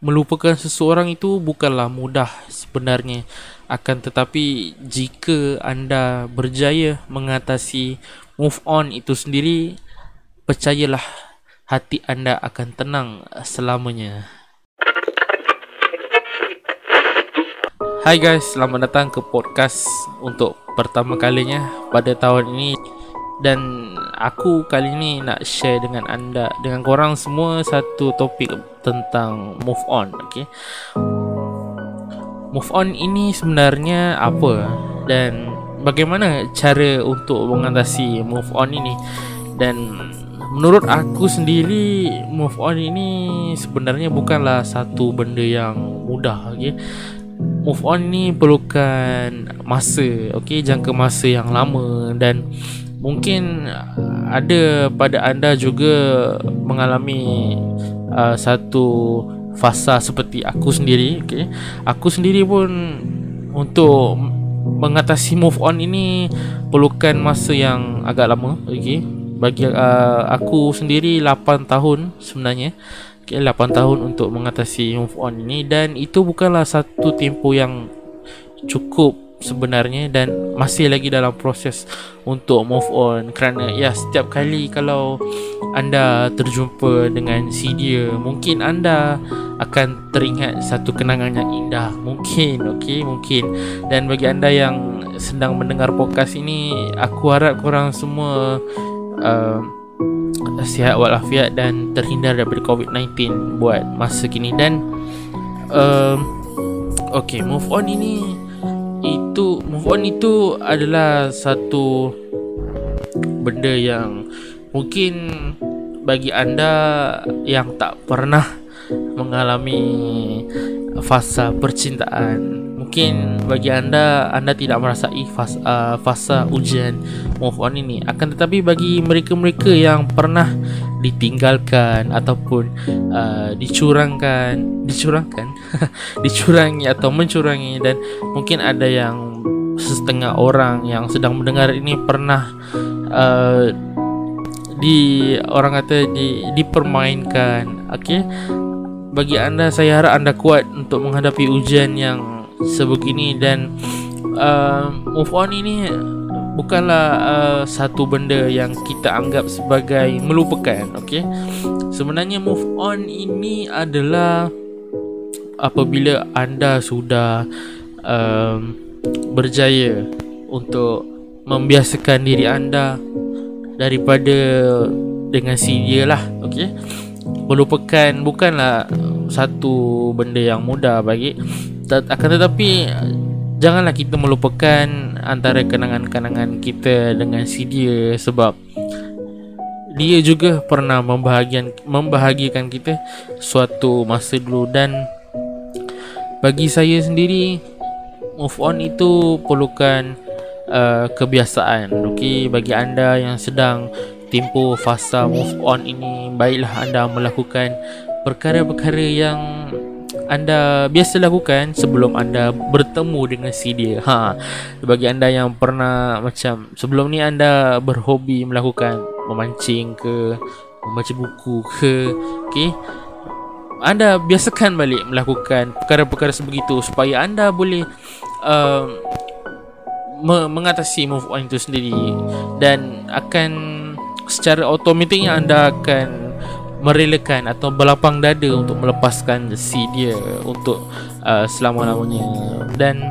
melupakan seseorang itu bukanlah mudah sebenarnya. Akan tetapi jika anda berjaya mengatasi move on itu sendiri percayalah hati anda akan tenang selamanya. Hai guys, selamat datang ke podcast untuk pertama kalinya pada tahun ini dan aku kali ini nak share dengan anda dengan korang semua satu topik tentang move on, okey. Move on ini sebenarnya apa? Dan bagaimana cara untuk mengatasi move on ini? Dan menurut aku sendiri move on ini sebenarnya bukanlah satu benda yang mudah okey? Move on ni perlukan masa okey? Jangka masa yang lama dan mungkin ada pada anda juga mengalami uh, satu fasa seperti aku sendiri okey? Aku sendiri pun untuk mengatasi move on ini perlukan masa yang agak lama okey? Bagi uh, aku sendiri 8 tahun sebenarnya okay, 8 tahun untuk mengatasi move on ini. Dan itu bukanlah satu tempoh yang cukup sebenarnya dan masih lagi dalam proses untuk move on. Kerana ya setiap kali kalau anda terjumpa dengan si dia mungkin anda akan teringat satu kenangan yang indah. Mungkin okey mungkin. Dan bagi anda yang sedang mendengar podcast ini aku harap korang semua uh, sihat walafiat dan terhindar daripada COVID-19 buat masa kini. Dan um, okay move on ini itu move on itu adalah satu benda yang mungkin bagi anda yang tak pernah mengalami fasa percintaan mungkin bagi anda anda tidak merasai fasa, uh, fasa ujian move on ini. Akan tetapi bagi mereka-mereka yang pernah ditinggalkan ataupun uh, dicurangkan dicurangkan dicurangi atau mencurangi dan mungkin ada yang setengah orang yang sedang mendengar ini pernah uh, di orang kata di dipermainkan. Okey? Bagi anda saya harap anda kuat untuk menghadapi ujian yang sebegini dan uh, move on ini bukanlah uh, satu benda yang kita anggap sebagai melupakan okey sebenarnya move on ini adalah apabila anda sudah um, berjaya untuk membiasakan diri anda daripada dengan si dia lah okey melupakan bukanlah satu benda yang mudah bagi akan tetapi janganlah kita melupakan antara kenangan-kenangan kita dengan si dia sebab dia juga pernah membahagian membahagiakan kita suatu masa dulu dan bagi saya sendiri move on itu perlukan uh, kebiasaan. Okey bagi anda yang sedang tempoh fasa move on ini baiklah anda melakukan perkara-perkara yang anda biasa lakukan sebelum anda bertemu dengan si dia. Ha. Bagi anda yang pernah macam sebelum ni anda berhobi melakukan memancing ke, membaca buku ke, okey. Anda biasakan balik melakukan perkara-perkara sebegitu supaya anda boleh uh, me- mengatasi move on itu sendiri dan akan secara automatiknya anda akan merelakan atau berlapang dada untuk melepaskan si dia untuk uh, selama-lamanya. Dan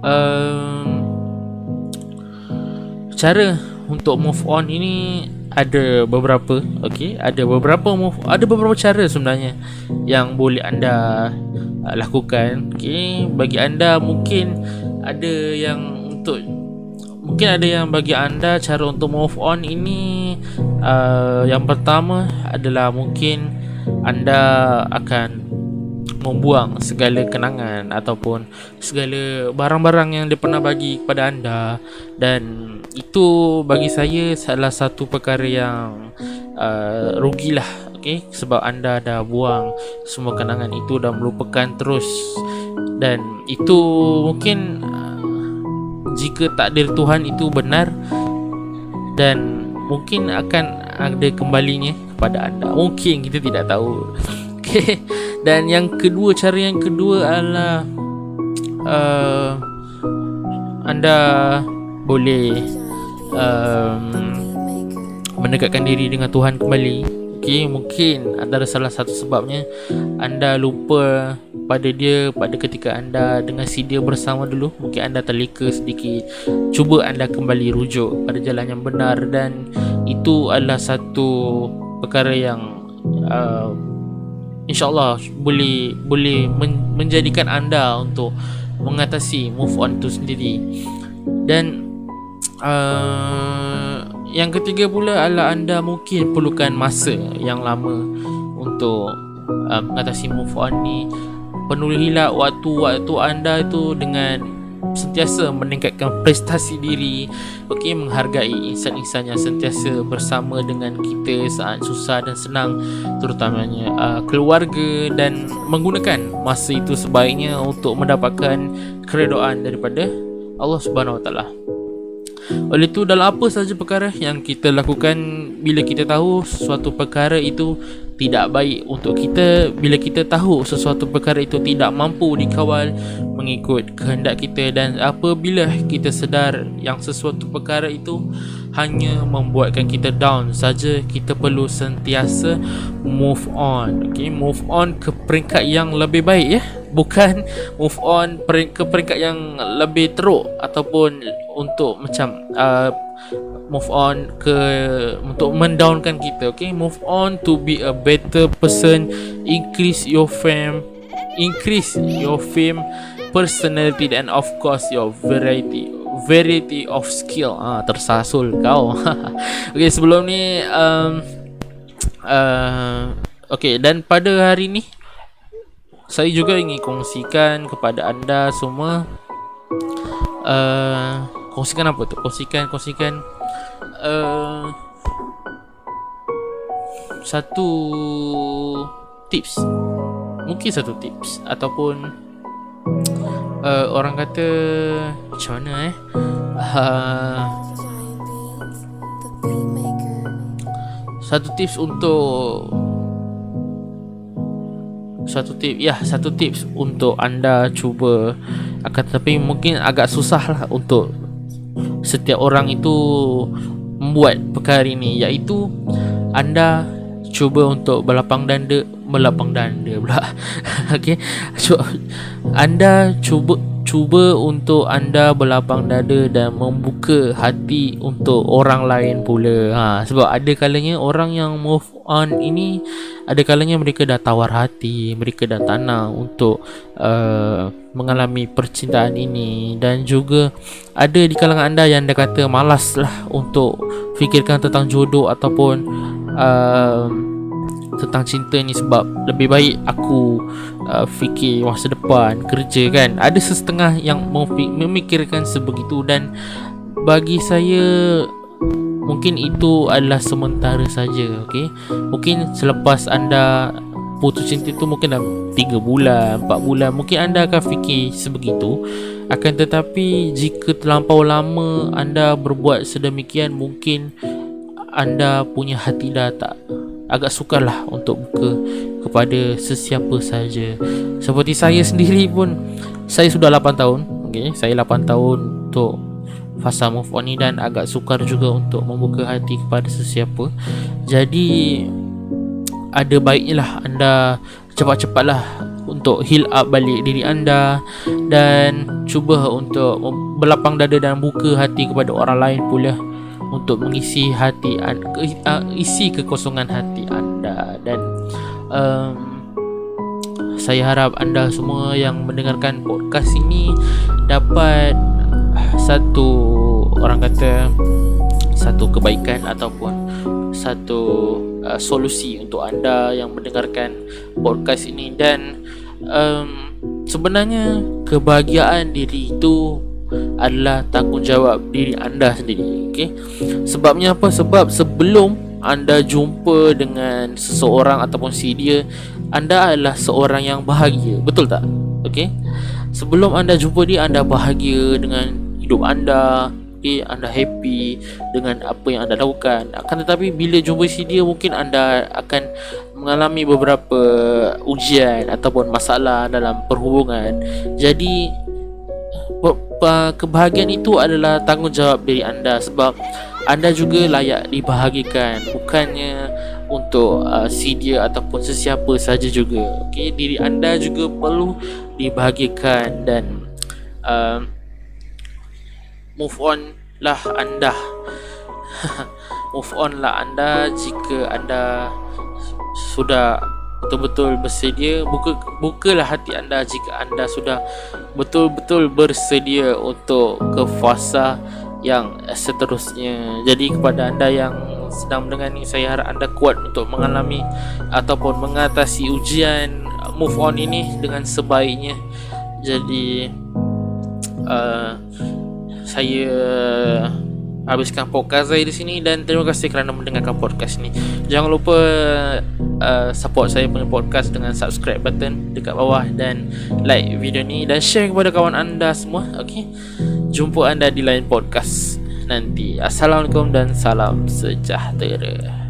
uh, cara untuk move on ini ada beberapa okey ada beberapa move ada beberapa cara sebenarnya yang boleh anda uh, lakukan okey bagi anda mungkin ada yang untuk mungkin ada yang bagi anda cara untuk move on ini uh, yang pertama adalah mungkin anda akan membuang segala kenangan ataupun segala barang-barang yang dia pernah bagi kepada anda. Dan itu bagi saya salah satu perkara yang uh, rugilah okey? Sebab anda dah buang semua kenangan itu dan melupakan terus. Dan itu mungkin jika takdir Tuhan itu benar. Dan mungkin akan ada kembalinya kepada anda. Mungkin kita tidak tahu. Okay. dan yang kedua cara yang kedua adalah uh, anda boleh um, mendekatkan diri dengan Tuhan kembali. Okay, mungkin antara salah satu sebabnya anda lupa pada dia pada ketika anda dengan si dia bersama dulu mungkin anda terleka sedikit. Cuba anda kembali rujuk pada jalan yang benar dan itu adalah satu perkara yang uh, insyaallah boleh boleh men- menjadikan anda untuk mengatasi move on tu sendiri. Dan uh, yang ketiga pula adalah anda mungkin perlukan masa yang lama untuk uh, mengatasi move on ni Penuhilah waktu-waktu anda itu dengan sentiasa meningkatkan prestasi diri okay, menghargai insan-insan yang sentiasa bersama dengan kita saat susah dan senang terutamanya uh, keluarga dan menggunakan masa itu sebaiknya untuk mendapatkan keredoan daripada Allah Subhanahu Wa Taala. Oleh itu dalam apa sahaja perkara yang kita lakukan bila kita tahu sesuatu perkara itu tidak baik untuk kita bila kita tahu sesuatu perkara itu tidak mampu dikawal mengikut kehendak kita dan apabila kita sedar yang sesuatu perkara itu hanya membuatkan kita down saja kita perlu sentiasa move on. Okey move on ke peringkat yang lebih baik ya. Bukan move on ke peringkat yang lebih teruk ataupun untuk macam uh, move on ke untuk mendownkan kita. Okay move on to be a better person. Increase your fame. Increase your fame personality and of course your variety variety of skill. Ah tersasul kau. Okay sebelum ni um, uh, okay dan pada hari ni saya juga ingin kongsikan kepada anda semua uh, kongsikan apa tu? Kongsikan kongsikan uh, satu tips. Mungkin satu tips ataupun uh, orang kata macam mana eh? Uh, satu tips untuk satu tip ya satu tips untuk anda cuba akan tetapi mungkin agak susah lah untuk setiap orang itu membuat perkara ini iaitu anda cuba untuk berlapang danda melapang danda pula. Okey. So, anda cuba cuba untuk anda berlapang dada dan membuka hati untuk orang lain pula. Ha sebab ada kalanya orang yang move on ini ada kalanya mereka dah tawar hati mereka dah tanah untuk uh, mengalami percintaan ini. Dan juga ada di kalangan anda yang dah kata malas lah untuk fikirkan tentang jodoh ataupun uh, tentang cinta ni sebab lebih baik aku uh, fikir masa depan kerja kan. Ada sesetengah yang memikirkan sebegitu dan bagi saya mungkin itu adalah sementara saja okey? Mungkin selepas anda putus cinta tu mungkin dah 3 bulan 4 bulan mungkin anda akan fikir sebegitu. Akan tetapi jika terlampau lama anda berbuat sedemikian mungkin anda punya hati dah tak agak sukarlah untuk buka kepada sesiapa saja. Seperti saya sendiri pun saya sudah 8 tahun, okey. Saya 8 tahun untuk fasa move on ni dan agak sukar juga untuk membuka hati kepada sesiapa. Jadi ada baiknya lah anda cepat-cepatlah untuk heal up balik diri anda dan cuba untuk berlapang dada dan buka hati kepada orang lain pula untuk mengisi hati uh, isi kekosongan hati anda. Dan um, saya harap anda semua yang mendengarkan podcast ini dapat satu orang kata satu kebaikan ataupun satu uh, solusi untuk anda yang mendengarkan podcast ini. Dan um, sebenarnya kebahagiaan diri itu adalah tanggungjawab diri anda sendiri okey? Sebabnya apa? Sebab sebelum anda jumpa dengan seseorang ataupun si dia anda adalah seorang yang bahagia betul tak? Okey? Sebelum anda jumpa dia anda bahagia dengan hidup anda okay, anda happy dengan apa yang anda lakukan. Akan tetapi bila jumpa si dia mungkin anda akan mengalami beberapa ujian ataupun masalah dalam perhubungan. Jadi kebahagiaan itu adalah tanggungjawab dari anda sebab anda juga layak dibahagikan. Bukannya untuk uh, si dia ataupun sesiapa saja juga. Okey diri anda juga perlu dibahagikan dan uh, move on lah anda. Move on lah anda jika anda sudah betul-betul bersedia. Buka bukalah hati anda jika anda sudah betul-betul bersedia untuk ke fasa yang seterusnya. Jadi kepada anda yang sedang mendengar ni saya harap anda kuat untuk mengalami ataupun mengatasi ujian move on ini dengan sebaiknya. Jadi uh, saya habiskan podcast saya di sini dan terima kasih kerana mendengarkan podcast ini. Jangan lupa uh, support saya punya podcast dengan subscribe button dekat bawah dan like video ni dan share kepada kawan anda semua. Okey. Jumpa anda di lain podcast nanti. Assalamualaikum dan salam sejahtera.